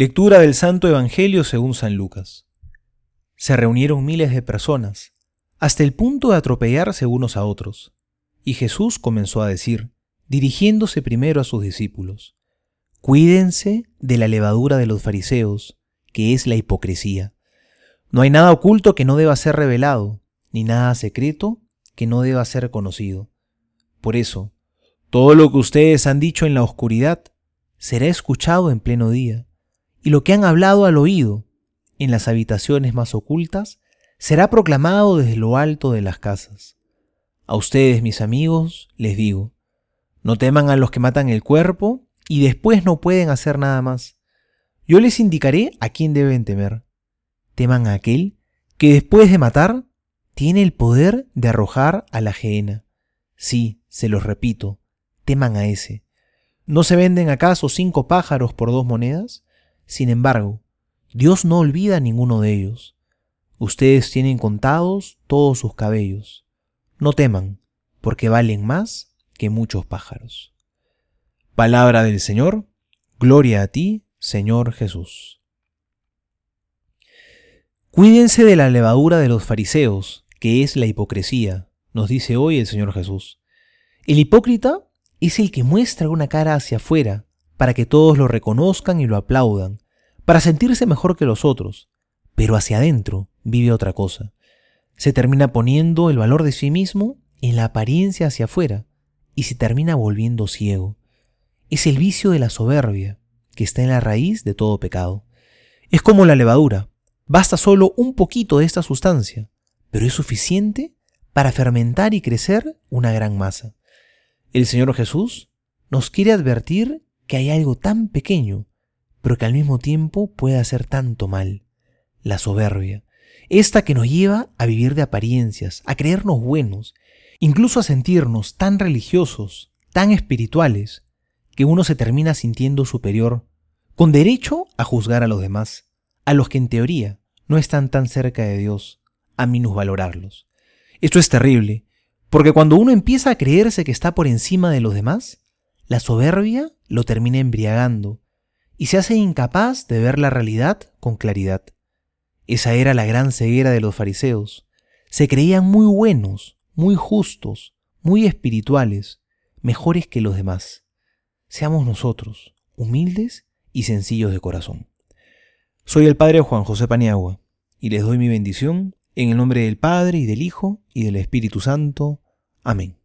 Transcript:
Lectura del Santo Evangelio según San Lucas. Se reunieron miles de personas, hasta el punto de atropellarse unos a otros. Y Jesús comenzó a decir, dirigiéndose primero a sus discípulos, Cuídense de la levadura de los fariseos, que es la hipocresía. No hay nada oculto que no deba ser revelado, ni nada secreto que no deba ser conocido. Por eso, todo lo que ustedes han dicho en la oscuridad será escuchado en pleno día y lo que han hablado al oído en las habitaciones más ocultas será proclamado desde lo alto de las casas. A ustedes, mis amigos, les digo, no teman a los que matan el cuerpo y después no pueden hacer nada más. Yo les indicaré a quién deben temer. Teman a aquel que después de matar tiene el poder de arrojar a la gehenna. Sí, se los repito, teman a ese. ¿No se venden acaso cinco pájaros por dos monedas? Sin embargo, Dios no olvida a ninguno de ellos. Ustedes tienen contados todos sus cabellos. No teman, porque valen más que muchos pájaros. Palabra del Señor, gloria a ti, Señor Jesús. Cuídense de la levadura de los fariseos, que es la hipocresía, nos dice hoy el Señor Jesús. El hipócrita es el que muestra una cara hacia afuera, para que todos lo reconozcan y lo aplaudan, para sentirse mejor que los otros, pero hacia adentro vive otra cosa. Se termina poniendo el valor de sí mismo en la apariencia hacia afuera y se termina volviendo ciego. Es el vicio de la soberbia, que está en la raíz de todo pecado. Es como la levadura, basta solo un poquito de esta sustancia, pero es suficiente para fermentar y crecer una gran masa. El Señor Jesús nos quiere advertir que hay algo tan pequeño, pero que al mismo tiempo puede hacer tanto mal, la soberbia, esta que nos lleva a vivir de apariencias, a creernos buenos, incluso a sentirnos tan religiosos, tan espirituales, que uno se termina sintiendo superior, con derecho a juzgar a los demás, a los que en teoría no están tan cerca de Dios, a minusvalorarlos. Esto es terrible, porque cuando uno empieza a creerse que está por encima de los demás, la soberbia lo termina embriagando y se hace incapaz de ver la realidad con claridad. Esa era la gran ceguera de los fariseos. Se creían muy buenos, muy justos, muy espirituales, mejores que los demás. Seamos nosotros, humildes y sencillos de corazón. Soy el Padre Juan José Paniagua y les doy mi bendición en el nombre del Padre y del Hijo y del Espíritu Santo. Amén.